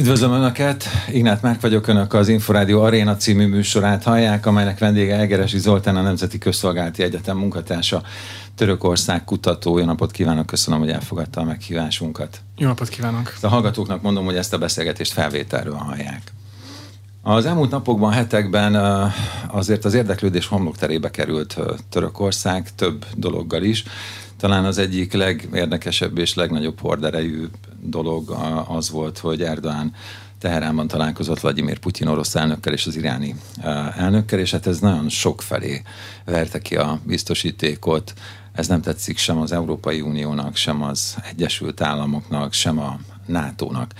Üdvözlöm Önöket! Ignát Márk vagyok, Önök az Inforádió Aréna című műsorát hallják, amelynek vendége Elgeresi Zoltán, a Nemzeti Közszolgálati Egyetem munkatársa, Törökország kutató. Jó napot kívánok, köszönöm, hogy elfogadta a meghívásunkat. Jó napot kívánok! A hallgatóknak mondom, hogy ezt a beszélgetést felvételről hallják. Az elmúlt napokban, hetekben azért az érdeklődés homlokterébe került Törökország több dologgal is. Talán az egyik legérdekesebb és legnagyobb horderejű dolog az volt, hogy Erdoğan Teheránban találkozott Vladimir Putyin orosz elnökkel és az iráni elnökkel, és hát ez nagyon sok felé verte ki a biztosítékot. Ez nem tetszik sem az Európai Uniónak, sem az Egyesült Államoknak, sem a NATO-nak.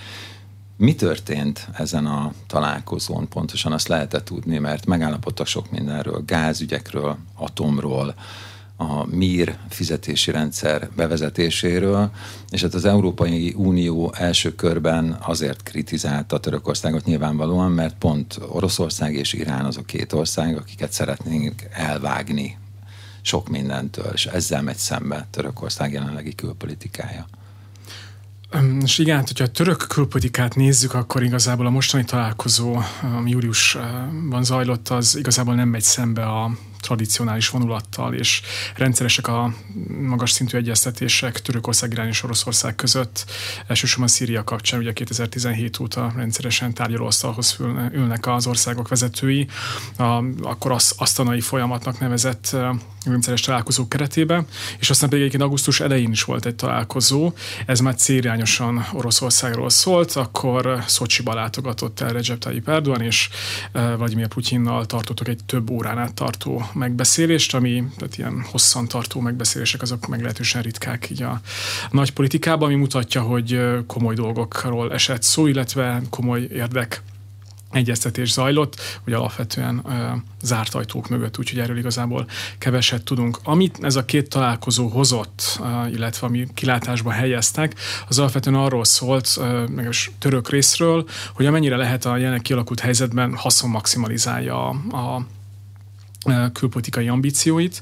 Mi történt ezen a találkozón? Pontosan azt lehetett tudni, mert megállapodtak sok mindenről, gázügyekről, atomról, a MIR fizetési rendszer bevezetéséről, és hát az Európai Unió első körben azért kritizálta Törökországot nyilvánvalóan, mert pont Oroszország és Irán az a két ország, akiket szeretnénk elvágni sok mindentől, és ezzel megy szembe Törökország jelenlegi külpolitikája. És igen, hogyha a török külpolitikát nézzük, akkor igazából a mostani találkozó, ami júliusban zajlott, az igazából nem megy szembe a tradicionális vonulattal, és rendszeresek a magas szintű egyeztetések Törökország, Irán és Oroszország között. Elsősorban Szíria kapcsán, ugye 2017 óta rendszeresen tárgyalóasztalhoz ülnek az országok vezetői, a, akkor az asztanai folyamatnak nevezett rendszeres találkozók keretében, és aztán pedig egyébként augusztus elején is volt egy találkozó, ez már célirányosan Oroszországról szólt, akkor Szocsiba látogatott el Recep Tayyip Erdogan, és Vladimir Putyinnal tartottak egy több órán át tartó megbeszélést, ami tehát ilyen hosszan tartó megbeszélések azok meglehetősen ritkák így a nagy politikában, ami mutatja, hogy komoly dolgokról esett szó, illetve komoly érdek egyeztetés zajlott, hogy alapvetően ö, zárt ajtók mögött, úgyhogy erről igazából keveset tudunk. Amit ez a két találkozó hozott, ö, illetve ami kilátásba helyeztek, az alapvetően arról szólt, ö, meg török részről, hogy amennyire lehet a jelenleg kialakult helyzetben haszon maximalizálja a, a külpolitikai ambícióit,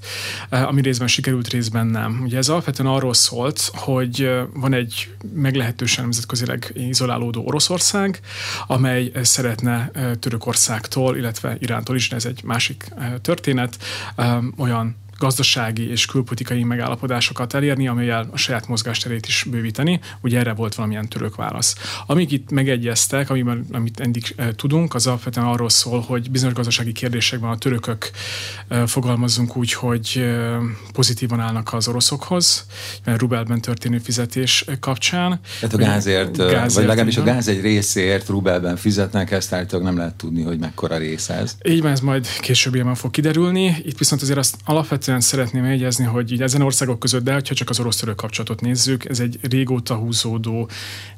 ami részben sikerült, részben nem. Ugye ez alapvetően arról szólt, hogy van egy meglehetősen nemzetközileg izolálódó Oroszország, amely szeretne Törökországtól, illetve Irántól is, de ez egy másik történet, olyan gazdasági és külpolitikai megállapodásokat elérni, amelyel a saját mozgásterét is bővíteni. Ugye erre volt valamilyen török válasz. Amíg itt megegyeztek, amiben, amit eddig e, tudunk, az alapvetően arról szól, hogy bizonyos gazdasági kérdésekben a törökök e, fogalmazzunk úgy, hogy e, pozitívan állnak az oroszokhoz, mert rubelben történő fizetés kapcsán. Tehát a gázért, gázért vagy legalábbis a gáz egy részért rubelben fizetnek, ezt állítólag nem lehet tudni, hogy mekkora része ez. Így van, ez majd később fog kiderülni. Itt viszont azért azt alapvetően alapvetően szeretném megjegyezni, hogy így ezen országok között, de ha csak az orosz-török kapcsolatot nézzük, ez egy régóta húzódó,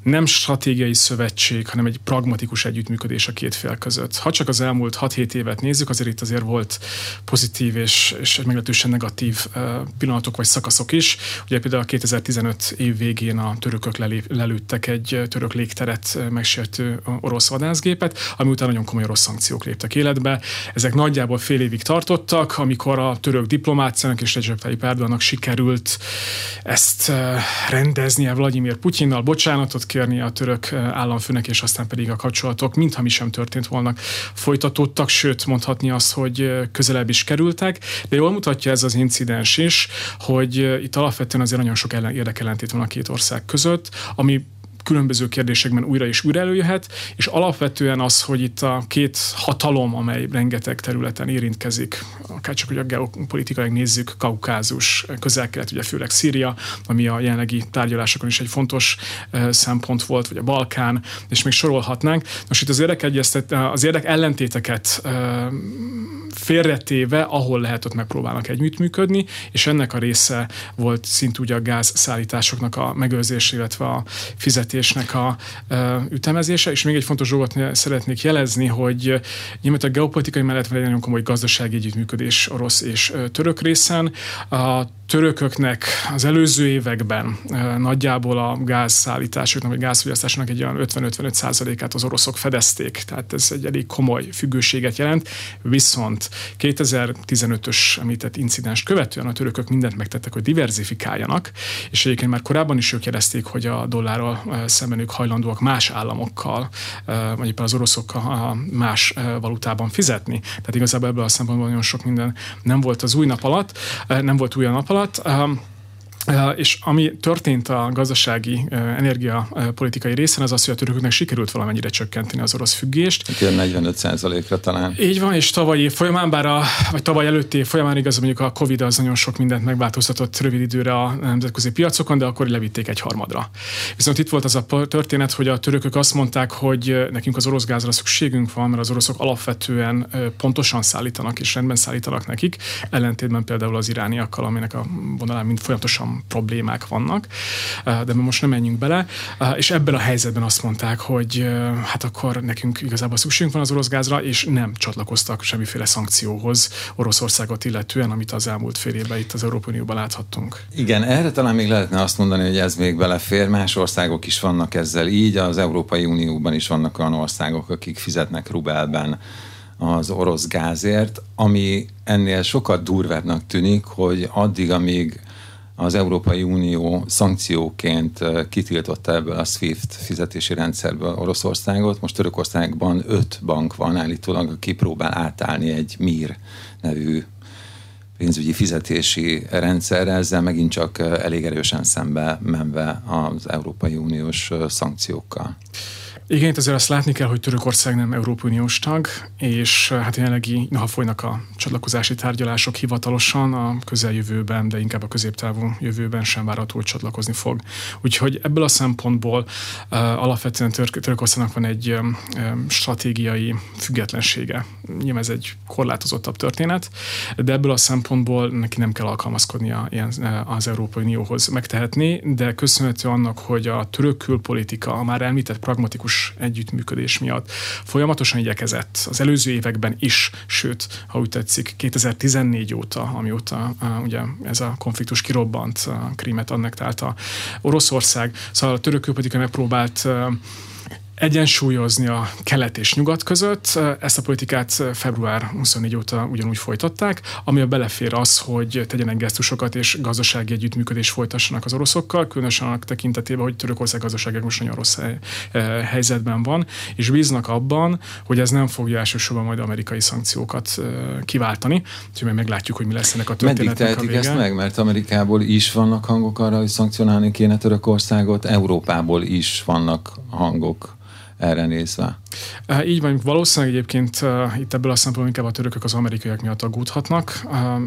nem stratégiai szövetség, hanem egy pragmatikus együttműködés a két fél között. Ha csak az elmúlt 6-7 évet nézzük, azért itt azért volt pozitív és, és meglehetősen negatív pillanatok vagy szakaszok is. Ugye például a 2015 év végén a törökök lelőttek egy török légteret megsértő orosz vadászgépet, ami után nagyon komoly orosz szankciók léptek életbe. Ezek nagyjából fél évig tartottak, amikor a török diplomát diplomáciának és Recep Tayyip Erdogannak sikerült ezt rendeznie Vladimir Putyinnal, bocsánatot kérni a török államfőnek, és aztán pedig a kapcsolatok, mintha mi sem történt volna, folytatódtak, sőt mondhatni azt, hogy közelebb is kerültek, de jól mutatja ez az incidens is, hogy itt alapvetően azért nagyon sok érdekellentét van a két ország között, ami különböző kérdésekben újra és újra előjöhet, és alapvetően az, hogy itt a két hatalom, amely rengeteg területen érintkezik, akár csak, hogy a geopolitikai nézzük, Kaukázus, közel-kelet, ugye főleg Szíria, ami a jelenlegi tárgyalásokon is egy fontos szempont volt, vagy a Balkán, és még sorolhatnánk. Most itt az érdek, az érdek ellentéteket félretéve, ahol lehet, ott megpróbálnak együttműködni, és ennek a része volt szintúgy a gázszállításoknak a megőrzése, illetve a fizetésnek a ütemezése, és még egy fontos dolgot szeretnék jelezni, hogy nyilván a geopolitikai mellett van egy nagyon komoly gazdasági együttműködés orosz és török részen. A törököknek az előző években nagyjából a gázszállításoknak vagy gázfogyasztásnak egy olyan 50-55 százalékát az oroszok fedezték, tehát ez egy elég komoly függőséget jelent, viszont 2015-ös említett incidens követően a törökök mindent megtettek, hogy diversifikáljanak, és egyébként már korábban is ők jelezték, hogy a dollárral szemben ők hajlandóak más államokkal, vagy éppen az oroszokkal más valutában fizetni. Tehát igazából ebből a szempontból nagyon sok minden nem volt az új nap alatt, nem volt új nap alatt. És ami történt a gazdasági energiapolitikai részen, az az, hogy a törököknek sikerült valamennyire csökkenteni az orosz függést. Ilyen 45 ra talán. Így van, és tavaly év folyamán, bár a, vagy tavaly előtti év folyamán igaz, mondjuk a Covid az nagyon sok mindent megváltoztatott rövid időre a nemzetközi piacokon, de akkor levitték egy harmadra. Viszont itt volt az a történet, hogy a törökök azt mondták, hogy nekünk az orosz gázra szükségünk van, mert az oroszok alapvetően pontosan szállítanak és rendben szállítanak nekik, ellentétben például az irániakkal, aminek a vonalán mind folyamatosan problémák vannak, de most nem menjünk bele. És ebben a helyzetben azt mondták, hogy hát akkor nekünk igazából szükségünk van az orosz gázra, és nem csatlakoztak semmiféle szankcióhoz Oroszországot illetően, amit az elmúlt fél évben itt az Európai Unióban láthattunk. Igen, erre talán még lehetne azt mondani, hogy ez még belefér. Más országok is vannak ezzel így, az Európai Unióban is vannak olyan országok, akik fizetnek rubelben az orosz gázért, ami ennél sokat durvábbnak tűnik, hogy addig, amíg az Európai Unió szankcióként kitiltotta ebből a SWIFT fizetési rendszerből Oroszországot. Most Törökországban öt bank van állítólag, aki próbál átállni egy MIR nevű pénzügyi fizetési rendszerre, ezzel megint csak elég erősen szembe menve az Európai Uniós szankciókkal. Igen, itt azért azt látni kell, hogy Törökország nem Európai Uniós tag, és hát jelenlegi, ha folynak a csatlakozási tárgyalások hivatalosan a közeljövőben, de inkább a középtávú jövőben sem várható, hogy csatlakozni fog. Úgyhogy ebből a szempontból alapvetően Tör- Törökországnak van egy stratégiai függetlensége. Nyilván ez egy korlátozottabb történet, de ebből a szempontból neki nem kell alkalmazkodnia ilyen, az Európai Unióhoz megtehetni, de köszönhető annak, hogy a török külpolitika, a már említett pragmatikus együttműködés miatt. Folyamatosan igyekezett az előző években is, sőt, ha úgy tetszik, 2014 óta, amióta ugye ez a konfliktus kirobbant, a Krímet annektálta Oroszország, szóval a török külpolitika megpróbált egyensúlyozni a kelet és nyugat között. Ezt a politikát február 24 óta ugyanúgy folytatták, ami a belefér az, hogy tegyenek gesztusokat és gazdasági együttműködés folytassanak az oroszokkal, különösen annak tekintetében, hogy Törökország gazdaság most nagyon rossz helyzetben van, és bíznak abban, hogy ez nem fogja elsősorban majd amerikai szankciókat kiváltani. Úgyhogy meg meglátjuk, hogy mi lesz ennek a történetnek Meddig tehetik ezt meg? Mert Amerikából is vannak hangok arra, hogy szankcionálni kéne Törökországot, Európából is vannak hangok erre nézve. Így van, valószínűleg egyébként itt ebből a szempontból inkább a törökök az amerikaiak miatt aggódhatnak.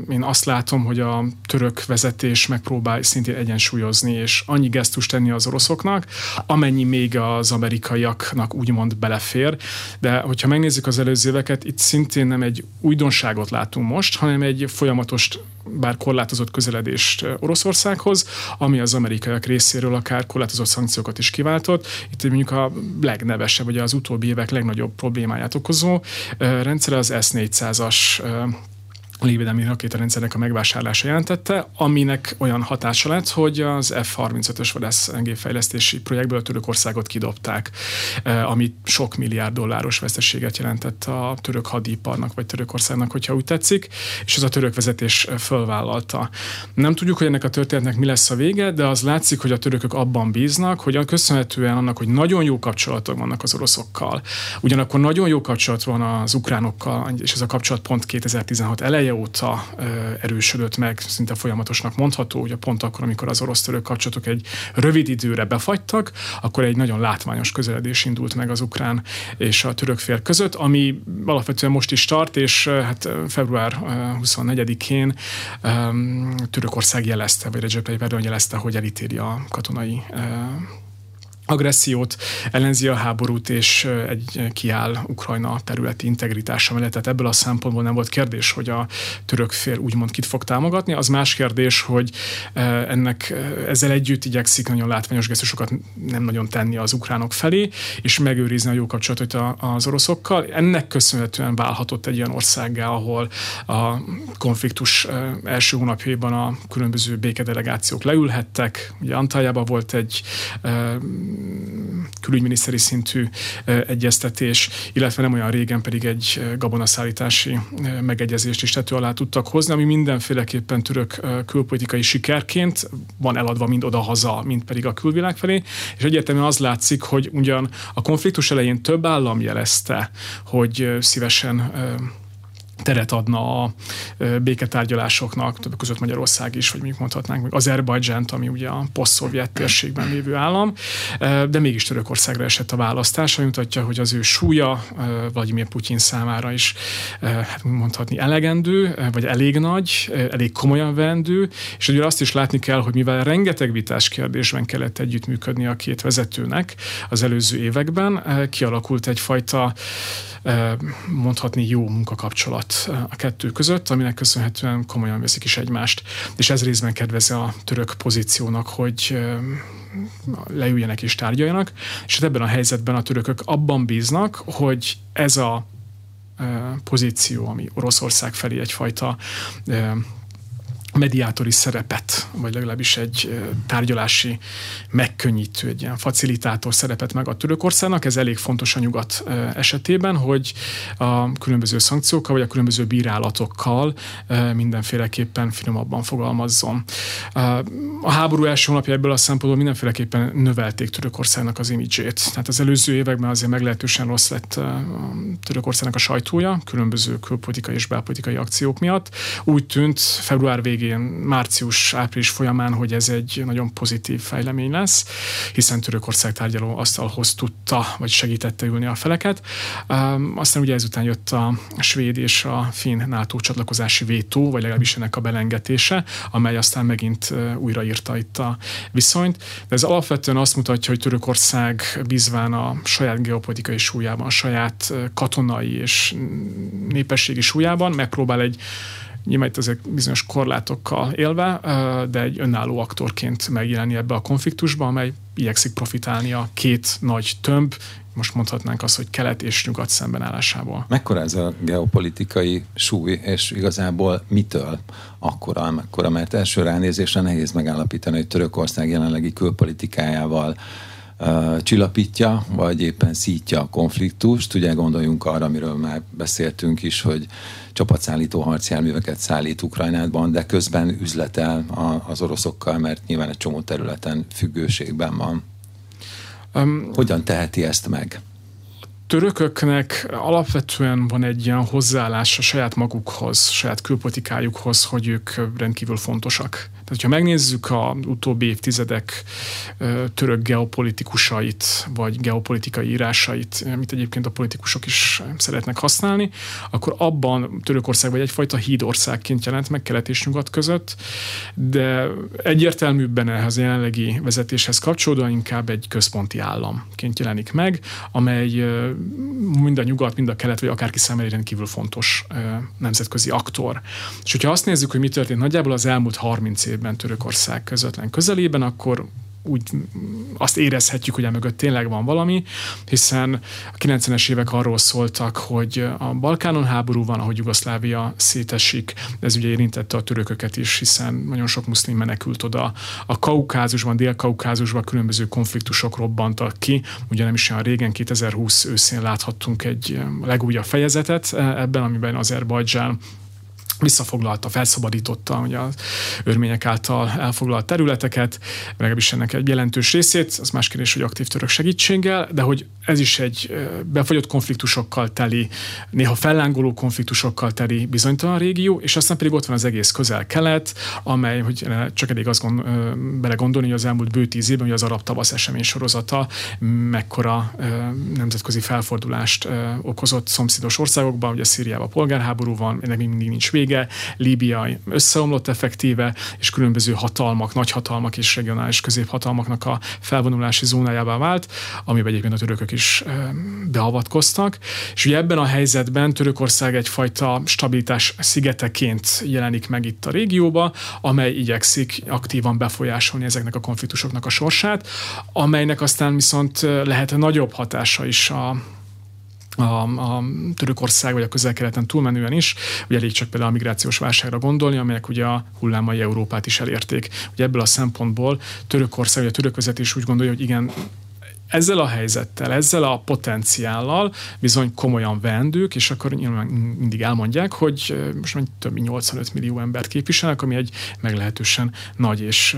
Én azt látom, hogy a török vezetés megpróbál szintén egyensúlyozni, és annyi gesztust tenni az oroszoknak, amennyi még az amerikaiaknak úgymond belefér. De hogyha megnézzük az előző éveket, itt szintén nem egy újdonságot látunk most, hanem egy folyamatos bár korlátozott közeledést Oroszországhoz, ami az amerikaiak részéről akár korlátozott szankciókat is kiváltott. Itt mondjuk a legnevesebb, vagy az utóbbi évek legnagyobb problémáját okozó rendszer az S-400-as légvédelmi rakétarendszernek a megvásárlása jelentette, aminek olyan hatása lett, hogy az F-35-ös vadászengélyfejlesztési projektből a Törökországot kidobták, eh, ami sok milliárd dolláros veszteséget jelentett a török hadiparnak, vagy Törökországnak, hogyha úgy tetszik, és ez a török vezetés fölvállalta. Nem tudjuk, hogy ennek a történetnek mi lesz a vége, de az látszik, hogy a törökök abban bíznak, hogy köszönhetően annak, hogy nagyon jó kapcsolatok vannak az oroszokkal, ugyanakkor nagyon jó kapcsolat van az ukránokkal, és ez a kapcsolat pont 2016 eleje óta erősödött meg, szinte folyamatosnak mondható, ugye pont akkor, amikor az orosz-török kapcsolatok egy rövid időre befagytak, akkor egy nagyon látványos közeledés indult meg az ukrán és a török fél között, ami alapvetően most is tart, és hát február 24-én Törökország jelezte, vagy Recep Tayyip Erdogan jelezte, hogy elítéli a katonai agressziót, ellenzi a háborút, és egy kiáll Ukrajna területi integritása mellett. Tehát ebből a szempontból nem volt kérdés, hogy a török fél úgymond kit fog támogatni. Az más kérdés, hogy ennek ezzel együtt igyekszik nagyon látványos gesztusokat nem nagyon tenni az ukránok felé, és megőrizni a jó kapcsolatot az oroszokkal. Ennek köszönhetően válhatott egy olyan országgá, ahol a konfliktus első hónapjaiban a különböző békedelegációk leülhettek. Ugye Antályában volt egy külügyminiszteri szintű egyeztetés, illetve nem olyan régen pedig egy gabonaszállítási megegyezést is tető alá tudtak hozni, ami mindenféleképpen török külpolitikai sikerként van eladva mind oda-haza, mind pedig a külvilág felé, és egyértelműen az látszik, hogy ugyan a konfliktus elején több állam jelezte, hogy szívesen teret adna a béketárgyalásoknak, többek között Magyarország is, vagy mondjuk mondhatnánk meg Azerbajdzsánt, ami ugye a poszt-szovjet térségben lévő állam, de mégis Törökországra esett a választás, ami mutatja, hogy az ő súlya Vladimir Putyin számára is hát mondhatni elegendő, vagy elég nagy, elég komolyan vendő, és ugye azt is látni kell, hogy mivel rengeteg vitás kérdésben kellett együttműködni a két vezetőnek az előző években, kialakult egyfajta mondhatni jó munkakapcsolat a kettő között, aminek köszönhetően komolyan veszik is egymást. És ez részben kedvezi a török pozíciónak, hogy leüljenek és tárgyaljanak, és hát ebben a helyzetben a törökök abban bíznak, hogy ez a pozíció, ami Oroszország felé egyfajta mediátori szerepet, vagy legalábbis egy tárgyalási megkönnyítő, egy ilyen facilitátor szerepet meg a Törökországnak. Ez elég fontos a nyugat esetében, hogy a különböző szankciókkal, vagy a különböző bírálatokkal mindenféleképpen finomabban fogalmazzon. A háború első hónapja ebből a szempontból mindenféleképpen növelték Törökországnak az imidzsét. Tehát az előző években azért meglehetősen rossz lett Törökországnak a sajtója, különböző külpolitikai és belpolitikai akciók miatt. Úgy tűnt február végén végén, március-április folyamán, hogy ez egy nagyon pozitív fejlemény lesz, hiszen Törökország tárgyaló asztalhoz tudta, vagy segítette ülni a feleket. Aztán ugye ezután jött a svéd és a finn NATO csatlakozási vétó, vagy legalábbis ennek a belengetése, amely aztán megint újraírta itt a viszonyt. De ez alapvetően azt mutatja, hogy Törökország bízván a saját geopolitikai súlyában, a saját katonai és népességi súlyában megpróbál egy nyilván itt azért bizonyos korlátokkal élve, de egy önálló aktorként megjelenni ebbe a konfliktusba, amely igyekszik profitálni a két nagy tömb, most mondhatnánk azt, hogy kelet és nyugat szembenállásából. Mekkora ez a geopolitikai súly, és igazából mitől akkora, mekkora? Mert első ránézésre nehéz megállapítani, hogy Törökország jelenlegi külpolitikájával uh, csillapítja, vagy éppen szítja a konfliktust. Ugye gondoljunk arra, amiről már beszéltünk is, hogy csapatszállító harcjárműveket szállít Ukrajnában, de közben üzletel az oroszokkal, mert nyilván egy csomó területen függőségben van. Um, Hogyan teheti ezt meg? törököknek alapvetően van egy ilyen hozzáállás a saját magukhoz, saját külpolitikájukhoz, hogy ők rendkívül fontosak. Tehát, ha megnézzük a utóbbi évtizedek török geopolitikusait, vagy geopolitikai írásait, amit egyébként a politikusok is szeretnek használni, akkor abban Törökország vagy egyfajta hídországként jelent meg kelet és nyugat között, de egyértelműbben ehhez a jelenlegi vezetéshez kapcsolódóan inkább egy központi államként jelenik meg, amely mind a nyugat, mind a kelet, vagy akárki számára egy rendkívül fontos nemzetközi aktor. És hogyha azt nézzük, hogy mi történt nagyjából az elmúlt 30 évben Törökország közvetlen közelében, akkor úgy azt érezhetjük, hogy mögött tényleg van valami, hiszen a 90-es évek arról szóltak, hogy a Balkánon háború van, ahogy Jugoszlávia szétesik, ez ugye érintette a törököket is, hiszen nagyon sok muszlim menekült oda. A Kaukázusban, Dél-Kaukázusban különböző konfliktusok robbantak ki, ugye nem is olyan régen, 2020 őszén láthattunk egy legújabb fejezetet ebben, amiben Azerbajdzsán visszafoglalta, felszabadította ugye az örmények által elfoglalt területeket, legalábbis ennek egy jelentős részét, az más kérdés, hogy aktív török segítséggel, de hogy ez is egy befagyott konfliktusokkal teli, néha fellángoló konfliktusokkal teli bizonytalan régió, és aztán pedig ott van az egész közel-kelet, amely, hogy csak eddig azt gond, belegondolni, hogy az elmúlt bő tíz évben, hogy az arab tavasz esemény sorozata mekkora nemzetközi felfordulást okozott szomszédos országokban, ugye Szíriában polgárháború van, ennek mindig nincs vége, Líbia összeomlott effektíve, és különböző hatalmak, nagyhatalmak és regionális középhatalmaknak a felvonulási zónájává vált, amiben egyébként a törökök is beavatkoztak. És ugye ebben a helyzetben Törökország egyfajta stabilitás szigeteként jelenik meg itt a régióba, amely igyekszik aktívan befolyásolni ezeknek a konfliktusoknak a sorsát, amelynek aztán viszont lehet nagyobb hatása is a, a, a Törökország vagy a közel-keleten túlmenően is, ugye elég csak például a migrációs válságra gondolni, amelyek ugye a hullámai Európát is elérték. Ugye ebből a szempontból Törökország, vagy a török vezetés úgy gondolja, hogy igen, ezzel a helyzettel, ezzel a potenciállal bizony komolyan vendők, és akkor nyilván mindig elmondják, hogy most már több mint 85 millió embert képviselnek, ami egy meglehetősen nagy és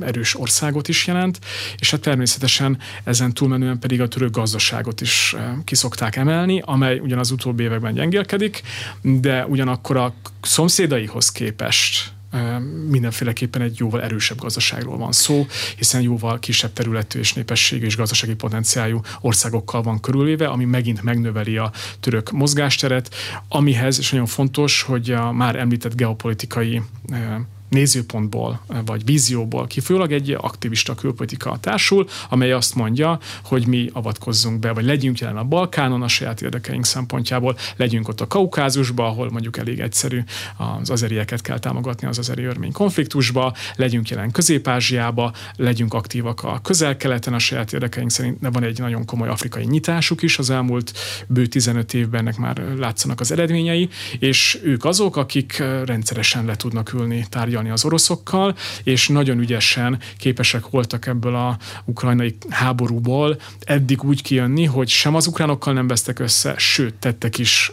erős országot is jelent, és hát természetesen ezen túlmenően pedig a török gazdaságot is kiszokták emelni, amely ugyanaz utóbbi években gyengélkedik, de ugyanakkor a szomszédaihoz képest mindenféleképpen egy jóval erősebb gazdaságról van szó, hiszen jóval kisebb területű és népességű és gazdasági potenciáljú országokkal van körülvéve, ami megint megnöveli a török mozgásteret, amihez, és nagyon fontos, hogy a már említett geopolitikai nézőpontból vagy vízióból kifolyólag egy aktivista külpolitika társul, amely azt mondja, hogy mi avatkozzunk be, vagy legyünk jelen a Balkánon a saját érdekeink szempontjából, legyünk ott a Kaukázusba, ahol mondjuk elég egyszerű az azerieket kell támogatni az azeri örmény konfliktusba, legyünk jelen Közép-Ázsiába, legyünk aktívak a közel-keleten a saját érdekeink szerint, de van egy nagyon komoly afrikai nyitásuk is. Az elmúlt bő 15 évben ennek már látszanak az eredményei, és ők azok, akik rendszeresen le tudnak ülni tárgyalni tárgyalni az oroszokkal, és nagyon ügyesen képesek voltak ebből a ukrajnai háborúból eddig úgy kijönni, hogy sem az ukránokkal nem vesztek össze, sőt, tettek is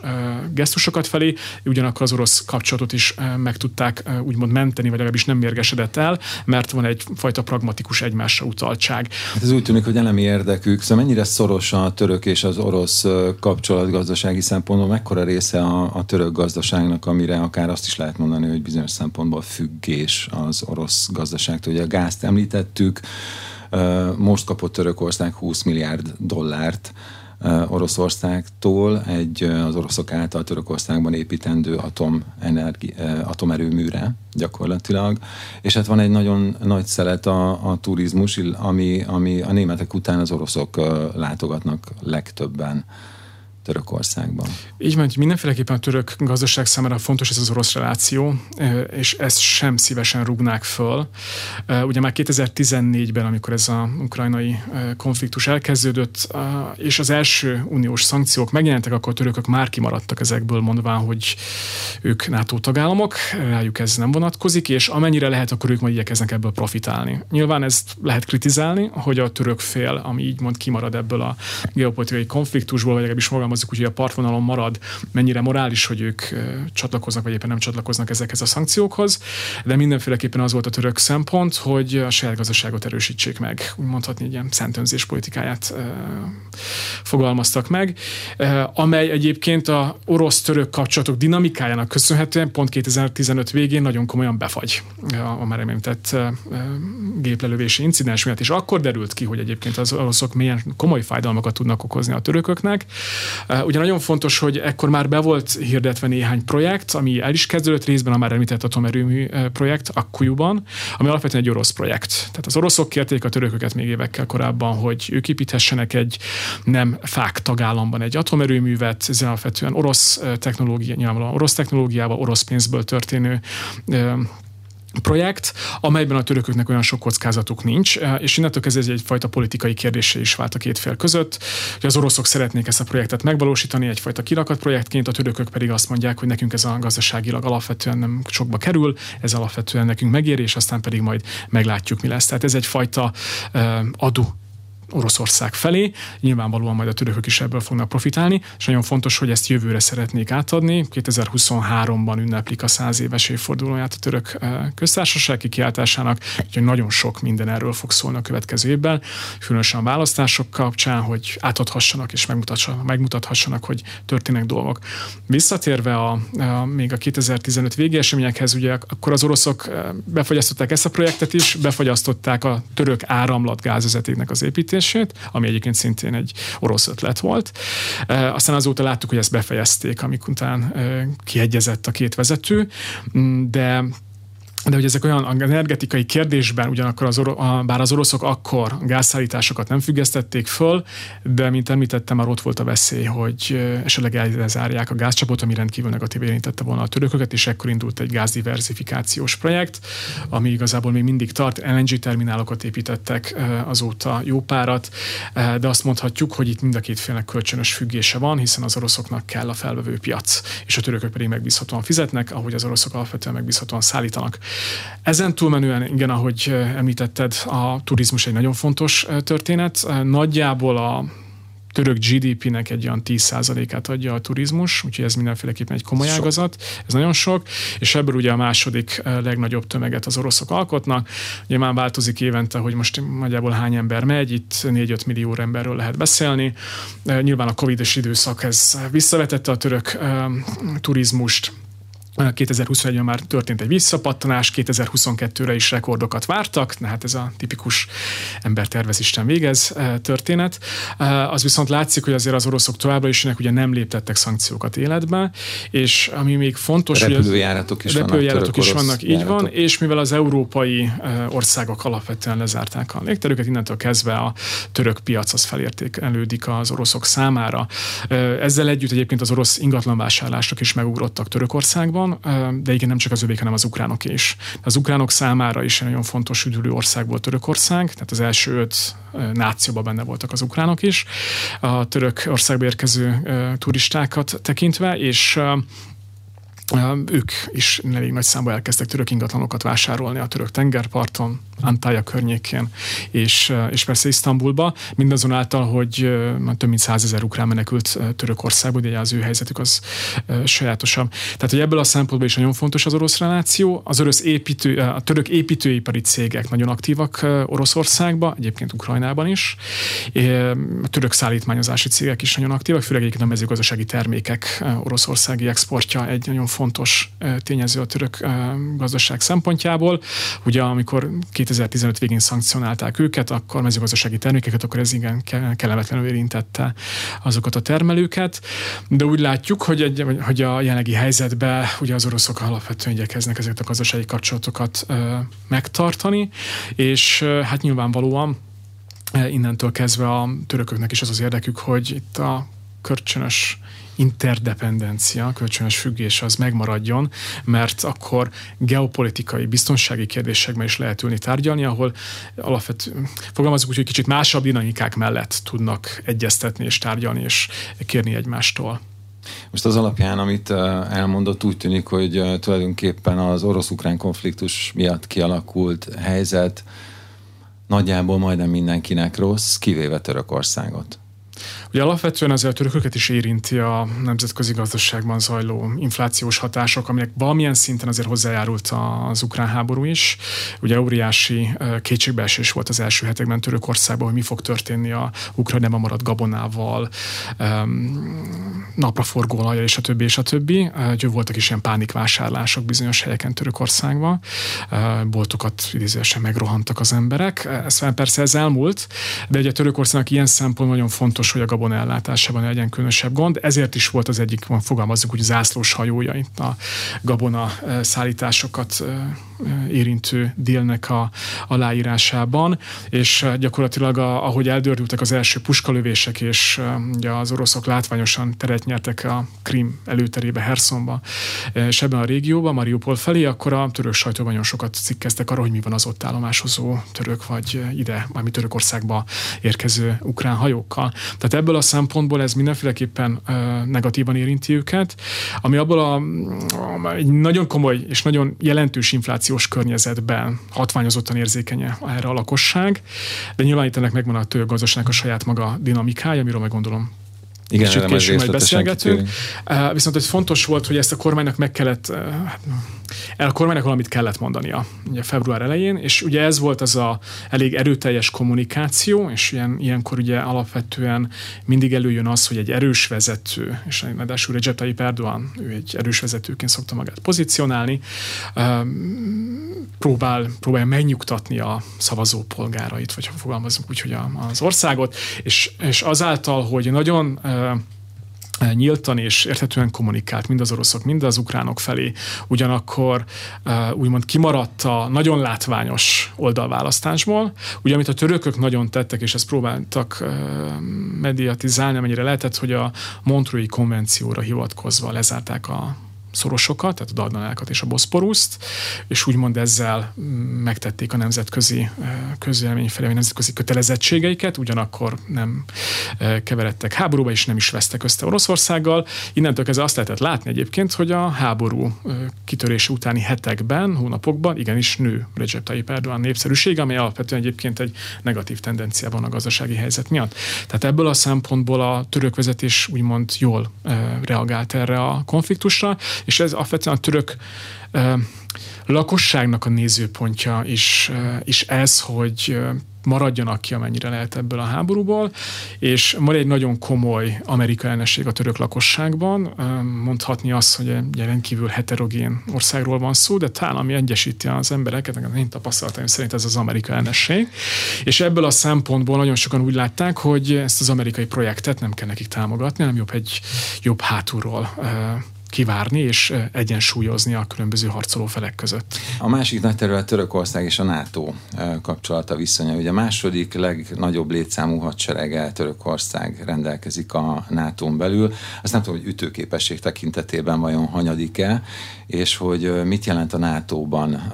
gesztusokat felé, ugyanakkor az orosz kapcsolatot is meg tudták úgymond menteni, vagy legalábbis nem mérgesedett el, mert van egyfajta pragmatikus egymásra utaltság. Hát ez úgy tűnik, hogy elemi érdekük, szóval mennyire szoros a török és az orosz kapcsolat gazdasági szempontból, mekkora része a, a török gazdaságnak, amire akár azt is lehet mondani, hogy bizonyos szempontból függ függés az orosz gazdaságtól. Ugye a gázt említettük, most kapott Törökország 20 milliárd dollárt Oroszországtól. Egy az oroszok által Törökországban építendő atomenergi, atomerőműre gyakorlatilag, és hát van egy nagyon nagy szelet a, a turizmus, ami, ami a németek után az oroszok látogatnak legtöbben Törökországban. Így van, hogy mindenféleképpen a török gazdaság számára fontos ez az orosz reláció, és ezt sem szívesen rúgnák föl. Ugye már 2014-ben, amikor ez a ukrajnai konfliktus elkezdődött, és az első uniós szankciók megjelentek, akkor a törökök már kimaradtak ezekből, mondván, hogy ők NATO tagállamok, rájuk ez nem vonatkozik, és amennyire lehet, akkor ők majd igyekeznek ebből profitálni. Nyilván ezt lehet kritizálni, hogy a török fél, ami így mond, kimarad ebből a geopolitikai konfliktusból, vagy legalábbis fogalmazzuk úgy, hogy a partvonalon marad, mennyire morális, hogy ők csatlakoznak, vagy éppen nem csatlakoznak ezekhez a szankciókhoz, de mindenféleképpen az volt a török szempont, hogy a saját gazdaságot erősítsék meg, úgy mondhatni, egy ilyen szentönzés politikáját fogalmaztak meg, amely egyébként a orosz-török kapcsolatok dinamikájának köszönhetően pont 2015 végén nagyon komolyan befagy a már említett géplelövési incidens miatt, és akkor derült ki, hogy egyébként az oroszok milyen komoly fájdalmakat tudnak okozni a törököknek. Ugye nagyon fontos, hogy ekkor már be volt hirdetve néhány projekt, ami el is kezdődött részben a már említett atomerőmű projekt Akkujuban, ami alapvetően egy orosz projekt. Tehát az oroszok kérték a törököket még évekkel korábban, hogy ők építhessenek egy nem fák tagállamban egy atomerőművet, ez alapvetően orosz technológia, nyilvánvalóan orosz technológiával, orosz pénzből történő projekt, amelyben a törököknek olyan sok kockázatuk nincs, eh, és innentől kezdve ez egyfajta politikai kérdése is vált a két fél között, hogy az oroszok szeretnék ezt a projektet megvalósítani egyfajta kirakat projektként, a törökök pedig azt mondják, hogy nekünk ez a gazdaságilag alapvetően nem sokba kerül, ez alapvetően nekünk megéri, és aztán pedig majd meglátjuk, mi lesz. Tehát ez egyfajta uh, adu Oroszország felé. Nyilvánvalóan majd a törökök is ebből fognak profitálni, és nagyon fontos, hogy ezt jövőre szeretnék átadni. 2023-ban ünneplik a száz éves évfordulóját a török eh, köztársaság kikiáltásának, úgyhogy nagyon sok minden erről fog szólni a következő évben, különösen a választások kapcsán, hogy átadhassanak és megmutathassanak, hogy történnek dolgok. Visszatérve a, a, még a 2015 végi eseményekhez, ugye akkor az oroszok eh, befagyasztották ezt a projektet is, befagyasztották a török áramlat gázvezetéknek az építését, építését, ami egyébként szintén egy orosz ötlet volt. Aztán azóta láttuk, hogy ezt befejezték, amik után kiegyezett a két vezető, de de hogy ezek olyan energetikai kérdésben, ugyanakkor az oro- a, bár az oroszok akkor gázszállításokat nem függesztették föl, de mint említettem, már ott volt a veszély, hogy esetleg elzárják a gázcsapot, ami rendkívül negatív érintette volna a törököket, és ekkor indult egy gázdiversifikációs projekt, ami igazából még mindig tart. LNG terminálokat építettek azóta jó párat, de azt mondhatjuk, hogy itt mind a két félnek kölcsönös függése van, hiszen az oroszoknak kell a felvevő piac, és a törökök pedig megbízhatóan fizetnek, ahogy az oroszok alapvetően megbízhatóan szállítanak. Ezen túlmenően, igen, ahogy említetted, a turizmus egy nagyon fontos történet. Nagyjából a török GDP-nek egy olyan 10%-át adja a turizmus, úgyhogy ez mindenféleképpen egy komoly sok. ágazat, ez nagyon sok, és ebből ugye a második legnagyobb tömeget az oroszok alkotnak. Ugye már változik évente, hogy most nagyjából hány ember megy, itt 4-5 millió emberről lehet beszélni. Nyilván a Covid-es időszak ez visszavetette a török turizmust, 2021-ben már történt egy visszapattanás, 2022-re is rekordokat vártak, hát ez a tipikus ember tervez Isten végez eh, történet. Eh, az viszont látszik, hogy azért az oroszok továbbra is ugye nem léptettek szankciókat életbe, és ami még fontos, repülőjáratok is repülőjáratok vannak, is vannak így járatok. van, és mivel az európai eh, országok alapvetően lezárták a légterüket, innentől kezdve a török piac az felértékelődik az oroszok számára. Ezzel együtt egyébként az orosz ingatlanvásárlások is megugrottak Törökországban, van, de igen, nem csak az övék, hanem az ukránok is. Az ukránok számára is nagyon fontos üdülő ország volt Törökország, tehát az első öt nációban benne voltak az ukránok is, a török országba érkező turistákat tekintve, és ők is elég nagy számban elkezdtek török ingatlanokat vásárolni a török tengerparton, Antalya környékén, és, és persze Isztambulba, mindazonáltal, hogy több mint százezer ukrán menekült Törökországba, ugye az ő helyzetük az sajátosabb. Tehát, hogy ebből a szempontból is nagyon fontos az orosz reláció. Az orosz építő, a török építőipari cégek nagyon aktívak Oroszországba, egyébként Ukrajnában is. A török szállítmányozási cégek is nagyon aktívak, főleg egyébként a mezőgazdasági termékek oroszországi exportja egy nagyon fontos tényező a török gazdaság szempontjából. Ugye amikor 2015 végén szankcionálták őket, akkor mezőgazdasági termékeket, akkor ez igen kellemetlenül érintette azokat a termelőket. De úgy látjuk, hogy, egy, hogy a jelenlegi helyzetben ugye az oroszok alapvetően igyekeznek ezeket a gazdasági kapcsolatokat ö, megtartani, és ö, hát nyilvánvalóan innentől kezdve a törököknek is az az érdekük, hogy itt a kölcsönös interdependencia, kölcsönös függés az megmaradjon, mert akkor geopolitikai, biztonsági kérdésekben is lehet ülni tárgyalni, ahol alapvetően fogalmazunk úgy, hogy kicsit másabb dinamikák mellett tudnak egyeztetni és tárgyalni és kérni egymástól. Most az alapján, amit elmondott, úgy tűnik, hogy tulajdonképpen az orosz-ukrán konfliktus miatt kialakult helyzet nagyjából majdnem mindenkinek rossz, kivéve Törökországot. Ugye alapvetően ezzel a törököket is érinti a nemzetközi gazdaságban zajló inflációs hatások, aminek valamilyen szinten azért hozzájárult az ukrán háború is. Ugye óriási kétségbeesés volt az első hetekben Törökországban, hogy mi fog történni a Ukrajnában maradt gabonával, napraforgó olajjal és a többi, és a többi. Úgyhogy voltak is ilyen pánikvásárlások bizonyos helyeken Törökországban. Boltokat idézősen megrohantak az emberek. Ez persze ez elmúlt, de ugye Törökországnak ilyen szempont nagyon fontos, hogy a gabona ellátásában legyen különösebb gond. Ezért is volt az egyik, fogalmazzuk úgy, zászlós hajója itt a gabona szállításokat érintő délnek a aláírásában, és gyakorlatilag a, ahogy eldördültek az első puskalövések, és ugye az oroszok látványosan teret nyertek a Krim előterébe, Hersonba, és ebben a régióban, Mariupol felé, akkor a török sajtóban nagyon sokat cikkeztek arról, hogy mi van az ott állomásozó török, vagy ide, mi Törökországba érkező ukrán hajókkal. Tehát ebből a szempontból ez mindenféleképpen negatívan érinti őket, ami abból a, a egy nagyon komoly és nagyon jelentős inflációs környezetben hatványozottan érzékenye erre a lakosság, de nyilván itt ennek megvan a gazdaságnak a saját maga dinamikája, amiről meg gondolom igen, kicsit később majd beszélgetünk. Viszont ez fontos volt, hogy ezt a kormánynak meg kellett, hát, el a kormánynak valamit kellett mondania ugye február elején, és ugye ez volt az a elég erőteljes kommunikáció, és ilyen, ilyenkor ugye alapvetően mindig előjön az, hogy egy erős vezető, és ráadásul Recep Tayyip Erdogan, ő egy erős vezetőként szokta magát pozícionálni, próbál, próbálja megnyugtatni a szavazó polgárait, vagy ha fogalmazunk úgy, hogy az országot, és, és azáltal, hogy nagyon nyíltan és érthetően kommunikált mind az oroszok, mind az ukránok felé, ugyanakkor úgymond kimaradt a nagyon látványos oldalválasztásból, ugye amit a törökök nagyon tettek, és ezt próbáltak mediatizálni, amennyire lehetett, hogy a Montreux konvencióra hivatkozva lezárták a szorosokat, tehát a Dardanákat és a Boszporuszt, és úgymond ezzel megtették a nemzetközi közvélemény felé, a nemzetközi kötelezettségeiket, ugyanakkor nem keveredtek háborúba, és nem is vesztek össze Oroszországgal. Innentől kezdve azt lehetett látni egyébként, hogy a háború kitörése utáni hetekben, hónapokban igenis nő Recep Tayyip Erdogan népszerűség, ami alapvetően egyébként egy negatív tendenciában a gazdasági helyzet miatt. Tehát ebből a szempontból a török vezetés úgymond jól reagált erre a konfliktusra, és ez alapvetően a török lakosságnak a nézőpontja is, is ez, hogy maradjanak ki, amennyire lehet ebből a háborúból, és van egy nagyon komoly amerikai ellenség a török lakosságban, mondhatni azt, hogy egy rendkívül heterogén országról van szó, de talán ami egyesíti az embereket, én tapasztalataim szerint ez az amerikai ellenség, és ebből a szempontból nagyon sokan úgy látták, hogy ezt az amerikai projektet nem kell nekik támogatni, hanem jobb egy jobb hátulról kivárni és egyensúlyozni a különböző harcoló felek között. A másik nagy terület Törökország és a NATO kapcsolata viszonya. Ugye a második legnagyobb létszámú hadserege Törökország rendelkezik a NATO-n belül. Azt nem tudom, hogy ütőképesség tekintetében vajon hanyadik-e, és hogy mit jelent a NATO-ban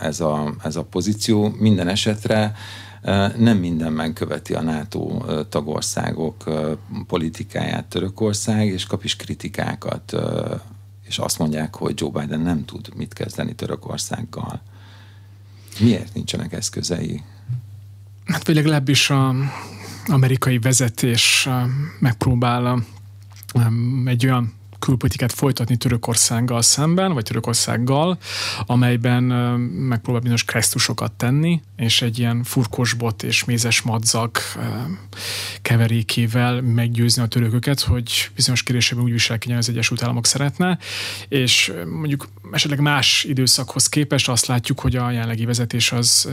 ez a, ez a pozíció. Minden esetre nem mindenben követi a NATO tagországok politikáját Törökország, és kap is kritikákat, és azt mondják, hogy Joe Biden nem tud mit kezdeni Törökországgal. Miért nincsenek eszközei? Hát vagy legalábbis a amerikai vezetés megpróbál egy olyan külpolitikát folytatni Törökországgal szemben, vagy Törökországgal, amelyben megpróbál bizonyos kresztusokat tenni, és egy ilyen furkosbot és mézes madzag keverékével meggyőzni a törököket, hogy bizonyos kérdésében úgy viselkedjen az Egyesült Államok szeretne, és mondjuk esetleg más időszakhoz képest azt látjuk, hogy a jelenlegi vezetés az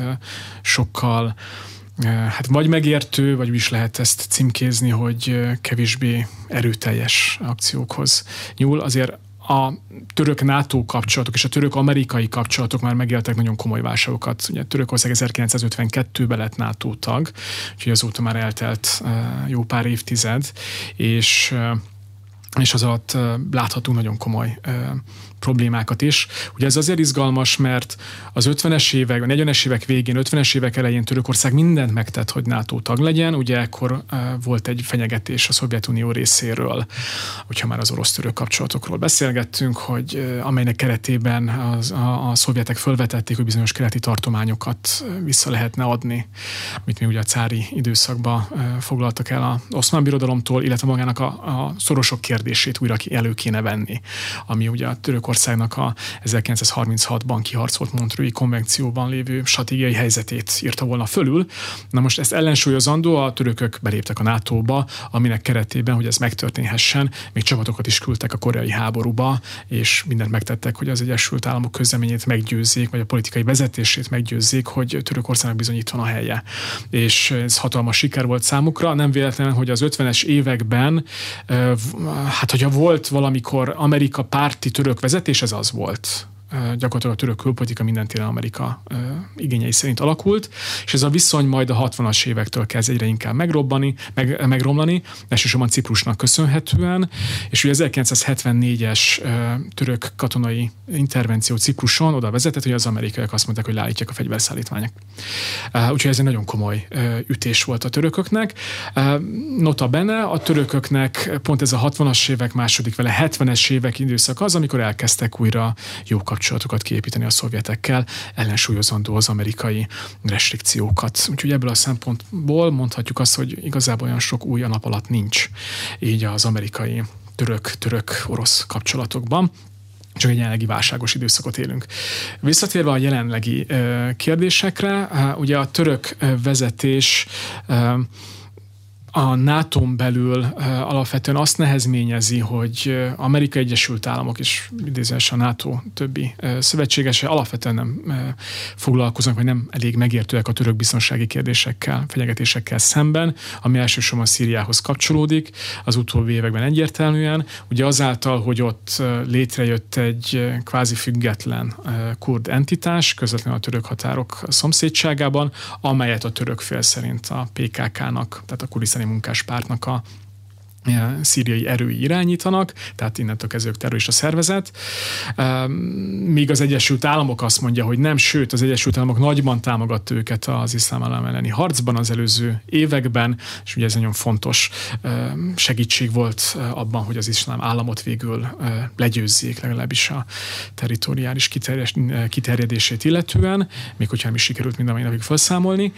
sokkal hát vagy megértő, vagy is lehet ezt címkézni, hogy kevésbé erőteljes akciókhoz nyúl. Azért a török-NATO kapcsolatok és a török-amerikai kapcsolatok már megéltek nagyon komoly válságokat. Ugye Törökország 1952-ben lett NATO tag, úgyhogy azóta már eltelt jó pár évtized, és és az alatt láthatunk nagyon komoly problémákat is. Ugye ez azért izgalmas, mert az 50-es évek, a 40-es évek végén, 50-es évek elején Törökország mindent megtett, hogy NATO tag legyen. Ugye ekkor uh, volt egy fenyegetés a Szovjetunió részéről, hogyha már az orosz-török kapcsolatokról beszélgettünk, hogy uh, amelynek keretében az, a, a szovjetek felvetették, hogy bizonyos keleti tartományokat vissza lehetne adni, amit mi ugye a cári időszakban foglaltak el az oszmán birodalomtól, illetve magának a, a szorosok kérdését újra elő kéne venni, ami ugye a török Törökországnak a 1936-ban kiharcolt Montrői konvencióban lévő stratégiai helyzetét írta volna fölül. Na most ezt ellensúlyozandó a törökök beléptek a NATO-ba, aminek keretében, hogy ez megtörténhessen, még csapatokat is küldtek a koreai háborúba, és mindent megtettek, hogy az Egyesült Államok közleményét meggyőzzék, vagy a politikai vezetését meggyőzzék, hogy Törökországnak bizony itt van a helye. És ez hatalmas siker volt számukra. Nem véletlen, hogy az 50-es években, hát hogyha volt valamikor Amerika párti török vezetés, vezetés ez az volt gyakorlatilag a török külpolitika minden téren Amerika igényei szerint alakult, és ez a viszony majd a 60-as évektől kezd egyre inkább megrobbani, meg, megromlani, elsősorban Ciprusnak köszönhetően, és ugye 1974-es török katonai intervenció Cipruson oda vezetett, hogy az amerikaiak azt mondták, hogy leállítják a fegyverszállítmányok. Úgyhogy ez egy nagyon komoly ütés volt a törököknek. Nota bene, a törököknek pont ez a 60-as évek második vele 70-es évek időszak az, amikor elkezdtek újra jó kapcsolatokat kiépíteni a szovjetekkel, ellensúlyozandó az amerikai restrikciókat. Úgyhogy ebből a szempontból mondhatjuk azt, hogy igazából olyan sok új nap alatt nincs így az amerikai török-török-orosz kapcsolatokban csak egy jelenlegi válságos időszakot élünk. Visszatérve a jelenlegi kérdésekre, ugye a török vezetés a nato belül alapvetően azt nehezményezi, hogy Amerika Egyesült Államok és idézős a NATO többi szövetségese alapvetően nem foglalkoznak, vagy nem elég megértőek a török biztonsági kérdésekkel, fenyegetésekkel szemben, ami elsősorban Szíriához kapcsolódik, az utóbbi években egyértelműen. Ugye azáltal, hogy ott létrejött egy kvázi független kurd entitás, közvetlenül a török határok szomszédságában, amelyet a török fél szerint a PKK-nak, tehát a kurdisztán munkás munkáspártnak a szíriai erői irányítanak, tehát innentől kezdve terrorista szervezet. Míg az Egyesült Államok azt mondja, hogy nem, sőt, az Egyesült Államok nagyban támogatta őket az iszlám állam elleni harcban az előző években, és ugye ez nagyon fontos segítség volt abban, hogy az iszlám államot végül legyőzzék, legalábbis a territoriális kiterjedését illetően, még hogyha nem is sikerült mind a mai napig felszámolni.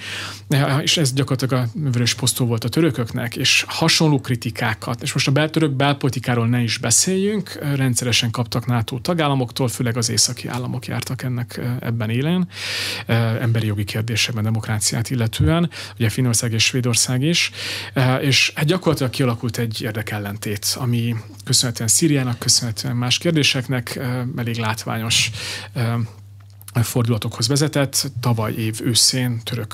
És ez gyakorlatilag a vörös posztó volt a törököknek, és hasonló kritikák politikákat, és most a beltörök belpolitikáról ne is beszéljünk, rendszeresen kaptak NATO tagállamoktól, főleg az északi államok jártak ennek ebben élen, emberi jogi kérdésekben, demokráciát illetően, ugye Finnország és Svédország is, és hát gyakorlatilag kialakult egy érdekellentét, ami köszönhetően Szíriának, köszönhetően más kérdéseknek elég látványos fordulatokhoz vezetett. Tavaly év őszén török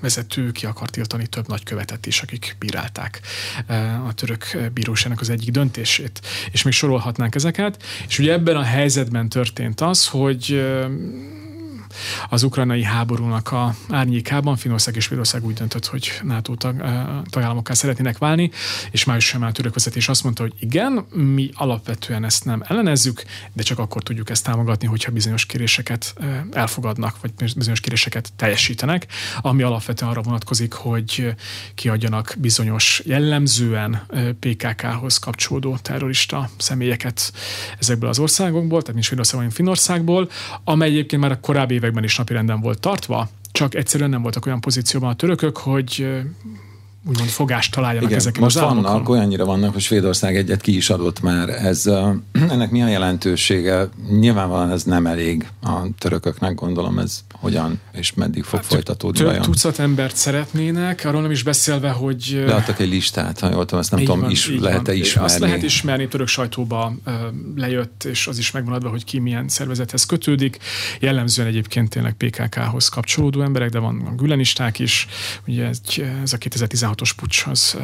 vezető ki akart tiltani több nagykövetet is, akik bírálták eh, a török bíróságnak az egyik döntését. És még sorolhatnánk ezeket. És ugye ebben a helyzetben történt az, hogy eh, az ukrajnai háborúnak a árnyékában Finország és Svédország úgy döntött, hogy NATO tag, tagállamokká szeretnének válni, és május sem a török vezetés azt mondta, hogy igen, mi alapvetően ezt nem ellenezzük, de csak akkor tudjuk ezt támogatni, hogyha bizonyos kéréseket elfogadnak, vagy bizonyos kéréseket teljesítenek, ami alapvetően arra vonatkozik, hogy kiadjanak bizonyos jellemzően PKK-hoz kapcsolódó terrorista személyeket ezekből az országokból, tehát mint Svédországból, Finnországból, amely egyébként már a korábbi években is napirenden volt tartva, csak egyszerűen nem voltak olyan pozícióban a törökök, hogy úgymond fogást találjanak Igen, ezeken most az vannak, államokon. olyannyira vannak, hogy Svédország egyet ki is adott már. Ez, ennek mi a jelentősége? Nyilvánvalóan ez nem elég a törököknek, gondolom ez hogyan és meddig fog hát, folytatódni. Több vajon? tucat embert szeretnének, arról nem is beszélve, hogy... Leadtak egy listát, ha jól tudom, ezt nem tudom, van, is, lehet-e ismerni. Azt lehet ismerni, török sajtóba lejött, és az is megvan adva, hogy ki milyen szervezethez kötődik. Jellemzően egyébként tényleg PKK-hoz kapcsolódó emberek, de van gülenisták is. Ugye ez, a 2016 16-os pucshoz,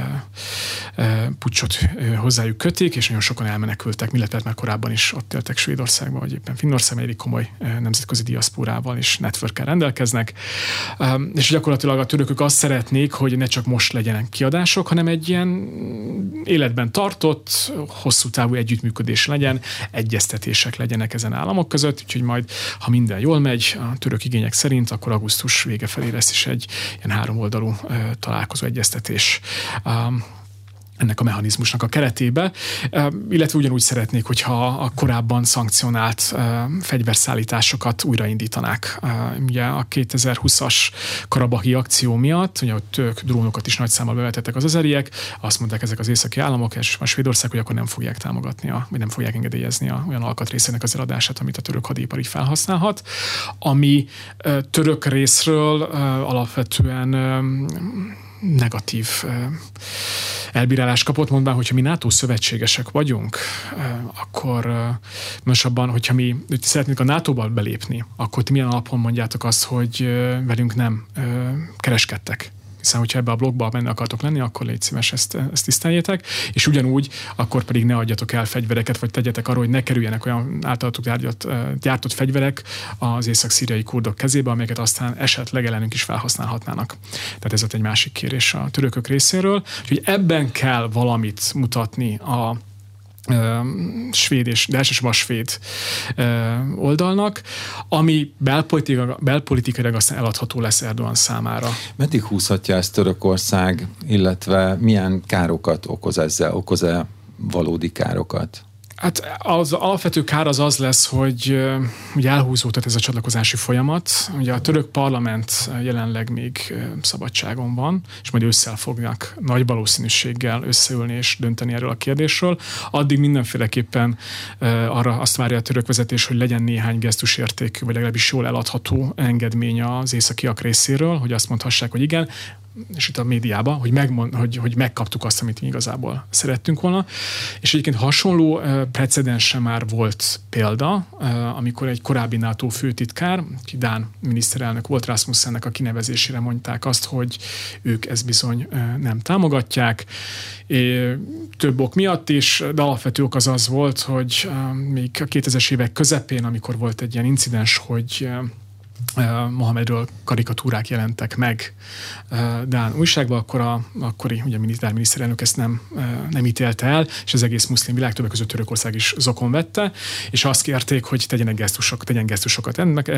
pucsot hozzájuk kötik, és nagyon sokan elmenekültek, illetve már korábban is ott éltek Svédországban, vagy éppen Finnországban, egy komoly nemzetközi diaszpórával és networkkel rendelkeznek. És gyakorlatilag a törökök azt szeretnék, hogy ne csak most legyenek kiadások, hanem egy ilyen életben tartott, hosszú távú együttműködés legyen, egyeztetések legyenek ezen államok között, úgyhogy majd, ha minden jól megy, a török igények szerint, akkor augusztus vége felé lesz is egy ilyen három oldalú találkozó egyeztetés ennek a mechanizmusnak a keretébe, illetve ugyanúgy szeretnék, hogyha a korábban szankcionált fegyverszállításokat újraindítanák. Ugye a 2020-as karabahi akció miatt, ugye ott ők drónokat is nagy számmal bevetettek az azeriek, azt mondták ezek az északi államok és a Svédország, hogy akkor nem fogják támogatni, a, vagy nem fogják engedélyezni a, olyan alkatrészének az eladását, amit a török hadipar felhasználhat, ami török részről alapvetően negatív elbírálás kapott, mondván, hogyha mi NATO szövetségesek vagyunk, akkor most abban, hogyha mi szeretnénk a NATO-ba belépni, akkor ti milyen alapon mondjátok azt, hogy velünk nem kereskedtek? Hiszen hogyha ebbe a blogba benne akartok lenni, akkor légy szíves, ezt, ezt tiszteljétek, és ugyanúgy akkor pedig ne adjatok el fegyvereket, vagy tegyetek arról, hogy ne kerüljenek olyan általatok gyártott, gyártott fegyverek az észak-szíriai kurdok kezébe, amelyeket aztán esetleg ellenünk is felhasználhatnának. Tehát ez ott egy másik kérés a törökök részéről. Úgyhogy ebben kell valamit mutatni a svéd és, de elsősorban svéd oldalnak, ami belpolitikai, belpolitikailag aztán eladható lesz Erdogan számára. Meddig húzhatja ezt Törökország, illetve milyen károkat okoz ezzel? Okoz-e valódi károkat? Hát az alapvető kár az az lesz, hogy ugye elhúzódott ez a csatlakozási folyamat. Ugye a török parlament jelenleg még szabadságon van, és majd össze fognak nagy valószínűséggel összeülni és dönteni erről a kérdésről. Addig mindenféleképpen arra azt várja a török vezetés, hogy legyen néhány gesztusértékű, vagy legalábbis jól eladható engedmény az északiak részéről, hogy azt mondhassák, hogy igen, és itt a médiában, hogy, megmond, hogy, hogy megkaptuk azt, amit mi igazából szerettünk volna. És egyébként hasonló precedensre már volt példa, amikor egy korábbi NATO főtitkár, ki Dán miniszterelnök volt Rasmussennek a kinevezésére mondták azt, hogy ők ezt bizony nem támogatják, több ok miatt is, de alapvető ok az az volt, hogy még a 2000-es évek közepén, amikor volt egy ilyen incidens, hogy Mohamedről karikatúrák jelentek meg. Dán újságban, akkor a akkori ugye miniszterelnök ezt nem, nem ítélte el, és az egész muszlim világ, többek között Törökország is zokon vette, és azt kérték, hogy tegyenek gesztusok, tegyen gesztusokat ennek,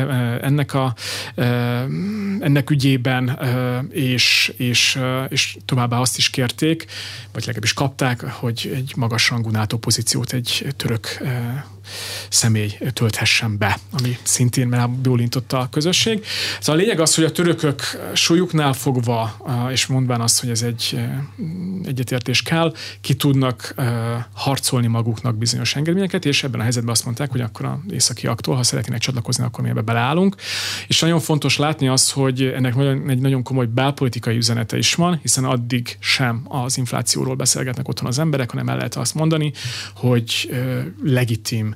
ennek, a, ennek ügyében, és, és, és továbbá azt is kérték, vagy legalábbis kapták, hogy egy magas rangú NATO pozíciót egy török személy tölthessen be, ami szintén már bólintotta a közösség. Szóval a lényeg az, hogy a törökök súlyuknál fogva, és mondván azt, hogy ez egy egyetértés kell, ki tudnak harcolni maguknak bizonyos engedményeket, és ebben a helyzetben azt mondták, hogy akkor a északiaktól, ha szeretnének csatlakozni, akkor mi ebbe beleállunk. És nagyon fontos látni azt, hogy ennek egy nagyon komoly belpolitikai üzenete is van, hiszen addig sem az inflációról beszélgetnek otthon az emberek, hanem el lehet azt mondani, hogy legitim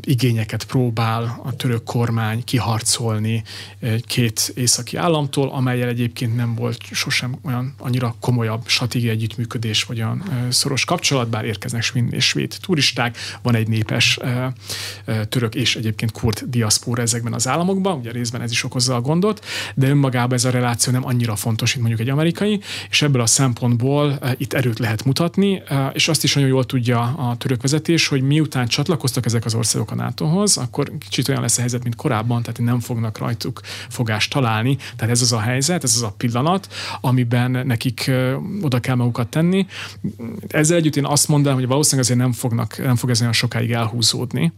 igényeket próbál a török kormány kiharcolni két északi államtól, amelyel egyébként nem volt sosem olyan annyira komolyabb stratégiai együttműködés, vagy olyan szoros kapcsolat, bár érkeznek svéd és svéd turisták, van egy népes török és egyébként kurd diaszpóra ezekben az államokban, ugye részben ez is okozza a gondot, de önmagában ez a reláció nem annyira fontos, mint mondjuk egy amerikai, és ebből a szempontból itt erőt lehet mutatni, és azt is nagyon jól tudja a török vezetés, hogy miután csatlakoztak ezek az országok a NATO-hoz, akkor kicsit olyan lesz a helyzet, mint korábban, tehát nem fognak rajtuk fogást találni. Tehát ez az a helyzet, ez az a pillanat, amiben nekik oda kell magukat tenni. Ezzel együtt én azt mondanám, hogy valószínűleg azért nem, fognak, nem fog ez olyan sokáig elhúzódni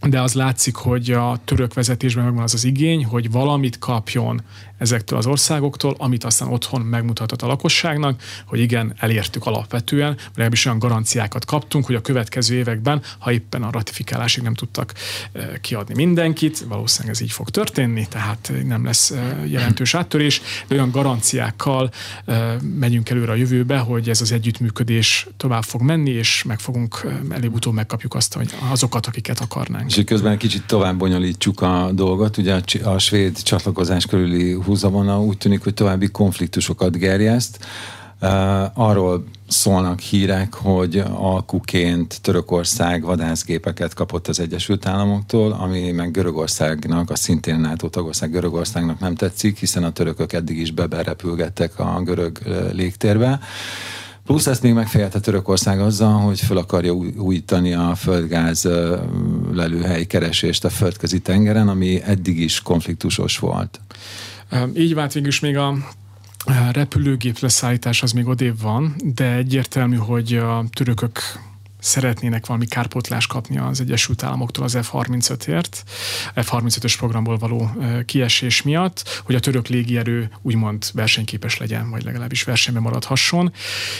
de az látszik, hogy a török vezetésben megvan az az igény, hogy valamit kapjon ezektől az országoktól, amit aztán otthon megmutatott a lakosságnak, hogy igen, elértük alapvetően, legalábbis olyan garanciákat kaptunk, hogy a következő években, ha éppen a ratifikálásig nem tudtak eh, kiadni mindenkit, valószínűleg ez így fog történni, tehát nem lesz eh, jelentős áttörés, de olyan garanciákkal eh, megyünk előre a jövőbe, hogy ez az együttműködés tovább fog menni, és meg fogunk előbb-utóbb megkapjuk azt, hogy azokat, akiket akarnánk. És közben kicsit tovább bonyolítsuk a dolgot, ugye a, a svéd csatlakozás körüli húzavona úgy tűnik, hogy további konfliktusokat gerjeszt. Arról szólnak hírek, hogy alkuként Törökország vadászgépeket kapott az Egyesült Államoktól, ami meg Görögországnak, a szintén NATO tagország Görögországnak nem tetszik, hiszen a törökök eddig is beberepülgettek a görög légtérbe. Plusz ezt még megfejelte Törökország azzal, hogy fel akarja újítani a földgáz lelőhely keresést a földközi tengeren, ami eddig is konfliktusos volt. Így vált végül is még a repülőgép leszállítás az még odébb van, de egyértelmű, hogy a törökök szeretnének valami kárpótlást kapni az Egyesült Államoktól az F-35-ért, F-35-ös programból való kiesés miatt, hogy a török légierő úgymond versenyképes legyen, vagy legalábbis versenyben maradhasson.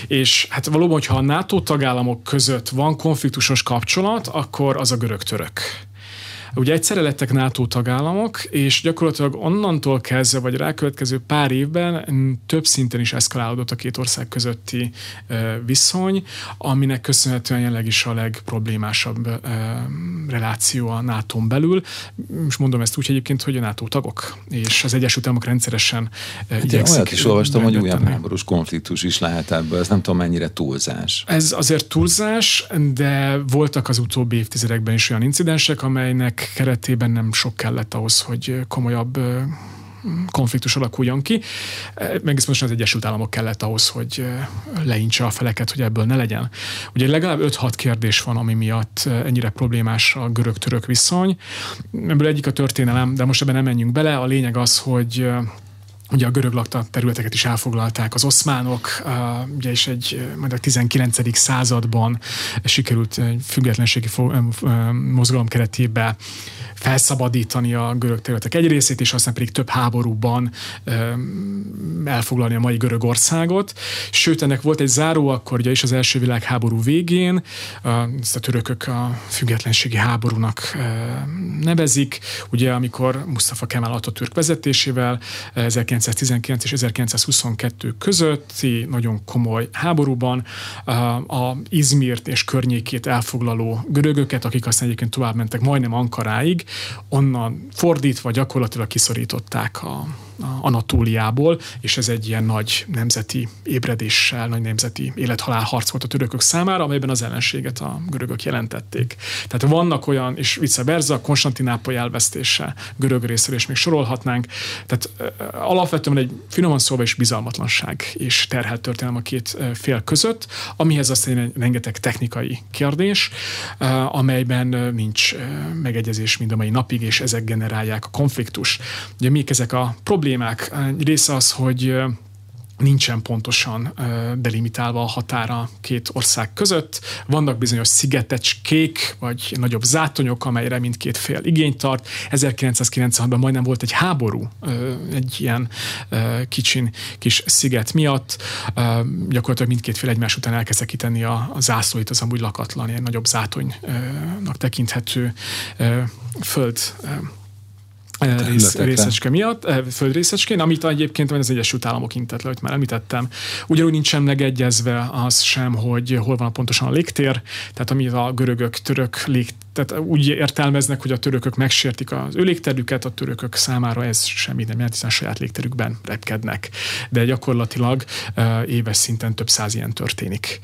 És hát valóban, hogyha a NATO tagállamok között van konfliktusos kapcsolat, akkor az a görög-török Ugye egyszerre lettek NATO tagállamok, és gyakorlatilag onnantól kezdve, vagy rákövetkező pár évben több szinten is eszkalálódott a két ország közötti viszony, aminek köszönhetően jelenleg is a legproblémásabb reláció a nato belül. Most mondom ezt úgy egyébként, hogy a NATO tagok, és az Egyesült Államok rendszeresen hát igyekszik. Olyat is olvastam, hogy újabb háborús konfliktus is lehet ebből, ez nem tudom mennyire túlzás. Ez azért túlzás, de voltak az utóbbi évtizedekben is olyan incidensek, amelynek keretében nem sok kellett ahhoz, hogy komolyabb konfliktus alakuljon ki. Meg most az Egyesült Államok kellett ahhoz, hogy leintse a feleket, hogy ebből ne legyen. Ugye legalább 5-6 kérdés van, ami miatt ennyire problémás a görög-török viszony. Ebből egyik a történelem, de most ebben nem menjünk bele. A lényeg az, hogy Ugye a görög lakta területeket is elfoglalták az oszmánok, ugye is egy majd a 19. században sikerült függetlenségi mozgalom keretében felszabadítani a görög területek egy részét, és aztán pedig több háborúban elfoglalni a mai Görögországot. Sőt, ennek volt egy záró akkor, ugye is az első világháború végén, ezt a törökök a függetlenségi háborúnak nevezik, ugye amikor Mustafa Kemal Atatürk vezetésével 1919 és 1922 közötti nagyon komoly háborúban a Izmirt és környékét elfoglaló görögöket, akik aztán egyébként tovább mentek majdnem Ankaráig, onnan fordítva gyakorlatilag kiszorították a Anatóliából, és ez egy ilyen nagy nemzeti ébredéssel, nagy nemzeti élethalál harc volt a törökök számára, amelyben az ellenséget a görögök jelentették. Tehát vannak olyan, és vice versa, Konstantinápoly elvesztése, görög részéről, és még sorolhatnánk. Tehát alapvetően egy finoman szólva is bizalmatlanság és terhelt történelem a két fél között, amihez aztán rengeteg technikai kérdés, amelyben nincs megegyezés mind a mai napig, és ezek generálják a konfliktus. Ugye mik ezek a problémák? Egy része az, hogy nincsen pontosan delimitálva a határa két ország között. Vannak bizonyos szigetecskék, vagy nagyobb zátonyok, amelyre mindkét fél igényt tart. 1996-ban majdnem volt egy háború egy ilyen kicsin kis sziget miatt. Gyakorlatilag mindkét fél egymás után elkezdte kitenni a zászlóit, az amúgy lakatlan, ilyen nagyobb zátonynak tekinthető föld rész, részecske miatt, földrészecskén, amit egyébként az Egyesült Államok intett le, hogy már említettem. Ugyanúgy nincsen megegyezve az sem, hogy hol van pontosan a légtér, tehát amit a görögök, török lég, tehát úgy értelmeznek, hogy a törökök megsértik az ő légterüket, a törökök számára ez semmi nem jelent, hiszen saját légterükben repkednek. De gyakorlatilag éves szinten több száz ilyen történik.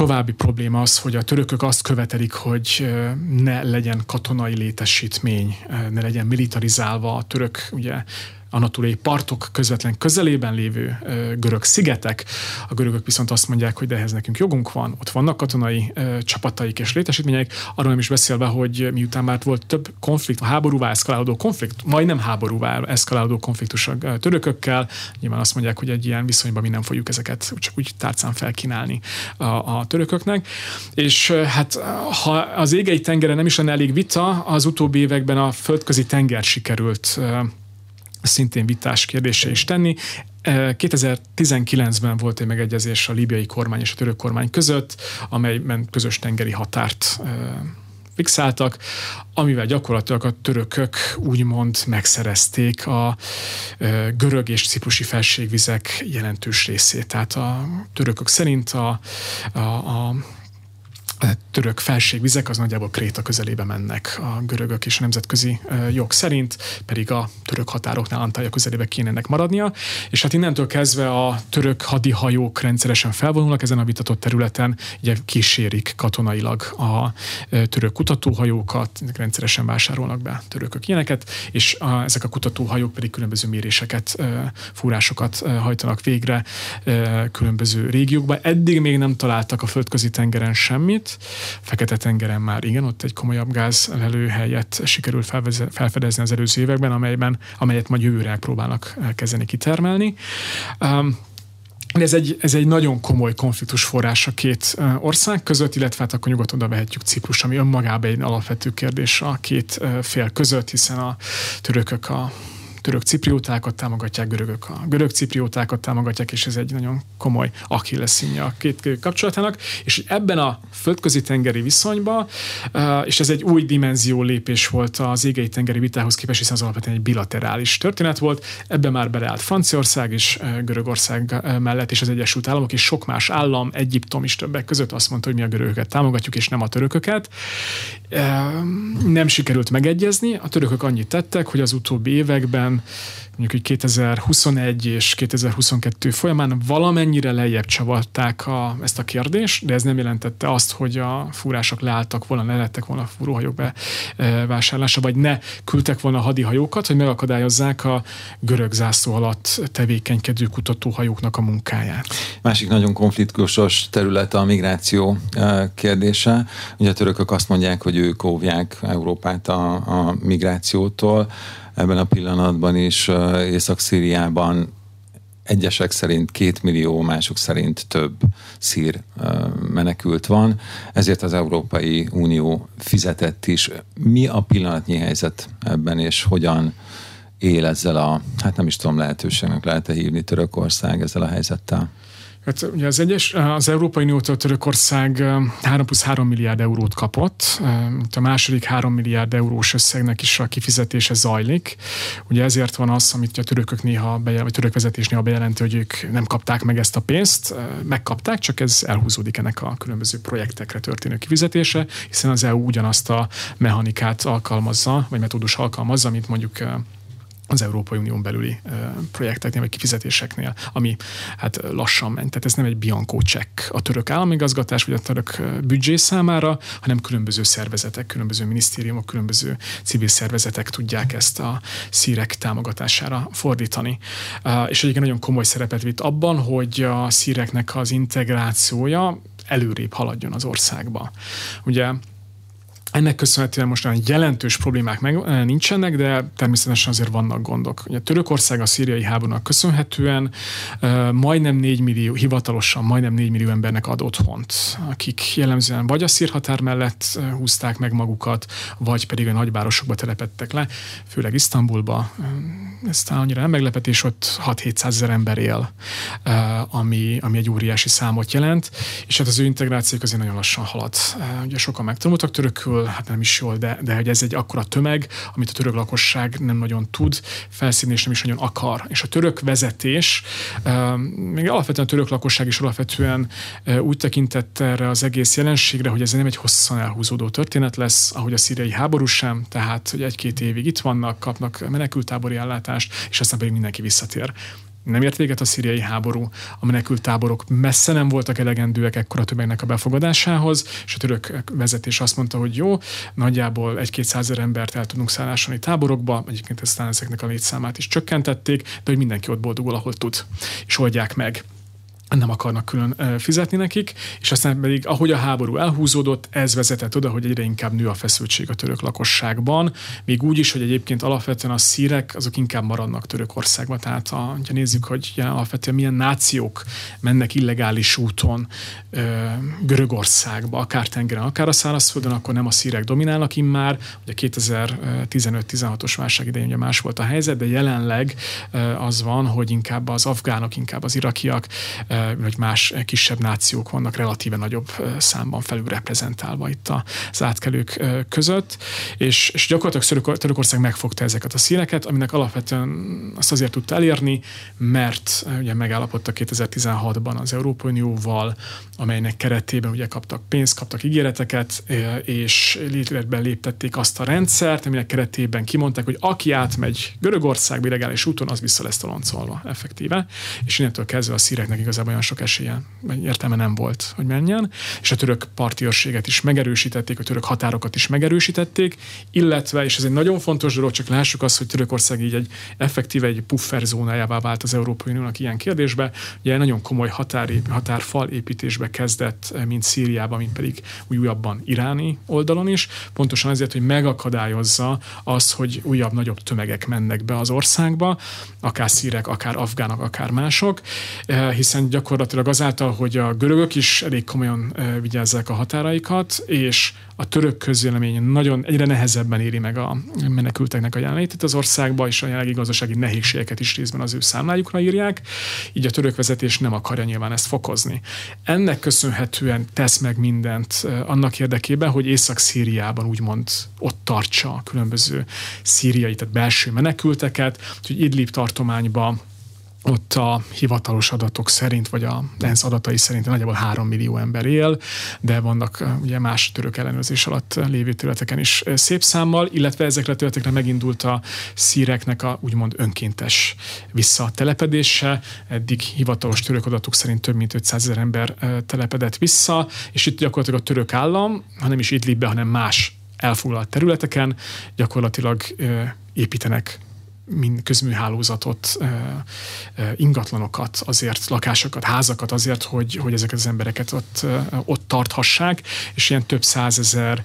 További probléma az, hogy a törökök azt követelik, hogy ne legyen katonai létesítmény, ne legyen militarizálva a török, ugye anatóliai partok közvetlen közelében lévő görög szigetek. A görögök viszont azt mondják, hogy de ehhez nekünk jogunk van, ott vannak katonai csapataik és létesítmények, arról nem is beszélve, hogy miután már volt több konfliktus, háborúvá eszkalálódó konfliktus, majdnem háborúvá eszkalálódó konfliktus a törökökkel, nyilván azt mondják, hogy egy ilyen viszonyban mi nem fogjuk ezeket csak úgy tárcán felkínálni a, a törököknek. És hát ha az égei tengeren nem is lenne elég vita, az utóbbi években a földközi tenger sikerült szintén vitás kérdése is tenni. 2019-ben volt egy megegyezés a líbiai kormány és a török kormány között, amelyben közös tengeri határt fixáltak, amivel gyakorlatilag a törökök úgymond megszerezték a görög és ciprusi felségvizek jelentős részét. Tehát a törökök szerint a, a, a török felségvizek az nagyjából Kréta közelébe mennek a görögök és a nemzetközi jog szerint, pedig a török határoknál Antalya közelébe kéne ennek maradnia, és hát innentől kezdve a török hadihajók rendszeresen felvonulnak ezen a vitatott területen, ugye kísérik katonailag a török kutatóhajókat, rendszeresen vásárolnak be törökök ilyeneket, és a, ezek a kutatóhajók pedig különböző méréseket, fúrásokat hajtanak végre különböző régiókban. Eddig még nem találtak a földközi tengeren semmit, Fekete-tengeren már igen, ott egy komolyabb gázlelőhelyet sikerült felfedezni az előző években, amelyben, amelyet majd jövőre próbálnak kezdeni kitermelni. Um, ez egy, ez egy nagyon komoly konfliktus forrás a két ország között, illetve hát akkor nyugodtan oda vehetjük Ciprus, ami önmagában egy alapvető kérdés a két fél között, hiszen a törökök a török cipriótákat támogatják, görögök a görög cipriótákat támogatják, és ez egy nagyon komoly akilles színje a két kapcsolatának. És ebben a földközi tengeri viszonyban, és ez egy új dimenzió lépés volt az égei tengeri vitához képest, hiszen az alapvetően egy bilaterális történet volt. Ebben már beleállt Franciaország és Görögország mellett, és az Egyesült Államok, és sok más állam, Egyiptom is többek között azt mondta, hogy mi a görögöket támogatjuk, és nem a törököket. Nem sikerült megegyezni. A törökök annyit tettek, hogy az utóbbi években évben, mondjuk, hogy 2021 és 2022 folyamán valamennyire lejjebb csavarták a, ezt a kérdést, de ez nem jelentette azt, hogy a fúrások leálltak volna, ne lettek volna fúróhajók be e, vagy ne küldtek volna hadihajókat, hogy megakadályozzák a görög zászló alatt tevékenykedő kutatóhajóknak a munkáját. Másik nagyon konfliktusos terület a migráció kérdése. Ugye a törökök azt mondják, hogy ők óvják Európát a, a migrációtól ebben a pillanatban is Észak-Szíriában egyesek szerint két millió, mások szerint több szír menekült van, ezért az Európai Unió fizetett is. Mi a pillanatnyi helyzet ebben, és hogyan él ezzel a, hát nem is tudom, lehetőségnek lehet-e hívni Törökország ezzel a helyzettel? Hát ugye az, egyes, az Európai Uniótól Törökország 3 plusz 3 milliárd eurót kapott, a második 3 milliárd eurós összegnek is a kifizetése zajlik. Ugye ezért van az, amit a törökök néha, bejel, vagy török vezetés néha bejelenti, hogy ők nem kapták meg ezt a pénzt, megkapták, csak ez elhúzódik ennek a különböző projektekre történő kifizetése, hiszen az EU ugyanazt a mechanikát alkalmazza, vagy metódus alkalmazza, mint mondjuk az Európai Unión belüli projekteknél, vagy kifizetéseknél, ami hát lassan ment. Tehát ez nem egy bianco check a török államigazgatás, vagy a török büdzsé számára, hanem különböző szervezetek, különböző minisztériumok, különböző civil szervezetek tudják ezt a szírek támogatására fordítani. És egyébként nagyon komoly szerepet vitt abban, hogy a szíreknek az integrációja előrébb haladjon az országba. Ugye ennek köszönhetően most olyan jelentős problémák meg, nincsenek, de természetesen azért vannak gondok. Ugye Törökország a szíriai háborúnak köszönhetően majdnem 4 millió, hivatalosan majdnem 4 millió embernek ad otthont, akik jellemzően vagy a szírhatár mellett húzták meg magukat, vagy pedig a nagyvárosokba telepettek le, főleg Isztambulba. Ez talán annyira nem meglepetés, ott 6-700 ezer ember él, ami, ami egy óriási számot jelent, és hát az ő integrációk azért nagyon lassan halad. Ugye sokan megtanultak törökül, jól, hát nem is jól, de, de hogy ez egy akkora tömeg, amit a török lakosság nem nagyon tud felszínni, és nem is nagyon akar. És a török vezetés, még alapvetően a török lakosság is alapvetően úgy tekintett erre az egész jelenségre, hogy ez nem egy hosszan elhúzódó történet lesz, ahogy a szíriai háború sem, tehát hogy egy-két évig itt vannak, kapnak menekültábori ellátást, és aztán pedig mindenki visszatér nem ért véget a szíriai háború, a menekült táborok messze nem voltak elegendőek ekkora tömegnek a befogadásához, és a török vezetés azt mondta, hogy jó, nagyjából egy-két százer embert el tudunk szállásolni táborokba, egyébként aztán ezeknek a létszámát is csökkentették, de hogy mindenki ott boldogul, ahol tud, és oldják meg nem akarnak külön fizetni nekik, és aztán pedig, ahogy a háború elhúzódott, ez vezetett oda, hogy egyre inkább nő a feszültség a török lakosságban, még úgy is, hogy egyébként alapvetően a szírek azok inkább maradnak Törökországban, tehát a, ha nézzük, hogy alapvetően milyen nációk mennek illegális úton ö, Görögországba, akár tengeren, akár a szárazföldön, akkor nem a szírek dominálnak immár, ugye 2015-16-os válság idején ugye más volt a helyzet, de jelenleg az van, hogy inkább az afgánok, inkább az irakiak vagy más kisebb nációk vannak relatíve nagyobb számban felül reprezentálva itt az átkelők között, és, és gyakorlatilag Törökország megfogta ezeket a színeket, aminek alapvetően azt azért tudta elérni, mert ugye megállapodtak 2016-ban az Európai Unióval, amelynek keretében ugye kaptak pénzt, kaptak ígéreteket, és létletbe léptették azt a rendszert, aminek keretében kimondták, hogy aki átmegy Görögországba illegális úton, az vissza lesz toloncolva effektíve, és innentől kezdve a szíreknek igazából olyan sok esélye, vagy értelme nem volt, hogy menjen, és a török parti őrséget is megerősítették, a török határokat is megerősítették, illetve, és ez egy nagyon fontos dolog, csak lássuk azt, hogy Törökország így egy effektíve egy puffer zónájává vált az Európai Uniónak ilyen kérdésbe. Ugye nagyon komoly határ, határfal építésbe kezdett, mint Szíriában, mint pedig újabban iráni oldalon is, pontosan azért, hogy megakadályozza azt, hogy újabb, nagyobb tömegek mennek be az országba, akár szírek, akár afgánok, akár mások, eh, hiszen gyakorlatilag azáltal, hogy a görögök is elég komolyan vigyázzák a határaikat, és a török közvélemény nagyon egyre nehezebben éri meg a menekülteknek a jelenlétét az országba, és a jelenlegi gazdasági nehézségeket is részben az ő számlájukra írják, így a török vezetés nem akarja nyilván ezt fokozni. Ennek köszönhetően tesz meg mindent annak érdekében, hogy Észak-Szíriában úgymond ott tartsa a különböző szíriai, tehát belső menekülteket, hogy Idlib tartományba ott a hivatalos adatok szerint, vagy a ENSZ adatai szerint nagyjából 3 millió ember él, de vannak ugye más török ellenőrzés alatt lévő területeken is szép számmal, illetve ezekre a területekre megindult a szíreknek a úgymond önkéntes visszatelepedése. Eddig hivatalos török adatok szerint több mint 500 ezer ember telepedett vissza, és itt gyakorlatilag a török állam, hanem is Idlibbe, hanem más elfoglalt területeken gyakorlatilag építenek mind közműhálózatot, ingatlanokat azért, lakásokat, házakat azért, hogy, hogy ezeket az embereket ott, ott tarthassák, és ilyen több százezer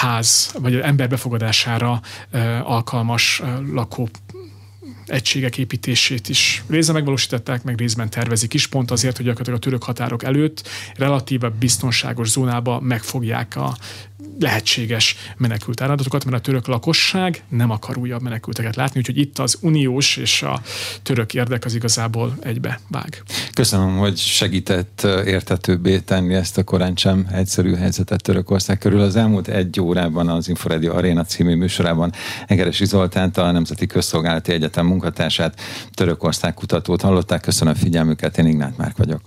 ház, vagy ember befogadására alkalmas lakó egységek építését is részben megvalósították, meg részben tervezik is, pont azért, hogy a török határok előtt relatíve biztonságos zónába megfogják a lehetséges menekült áradatokat, mert a török lakosság nem akar újabb menekülteket látni, úgyhogy itt az uniós és a török érdek az igazából egybe vág. Köszönöm, hogy segített értetőbbé tenni ezt a korán sem egyszerű helyzetet Törökország körül. Az elmúlt egy órában az Inforedio Arena című műsorában Egeresi Zoltánt, a Nemzeti Közszolgálati Egyetem munkatársát, Törökország kutatót hallották. Köszönöm figyelmüket, én Ignát Márk vagyok.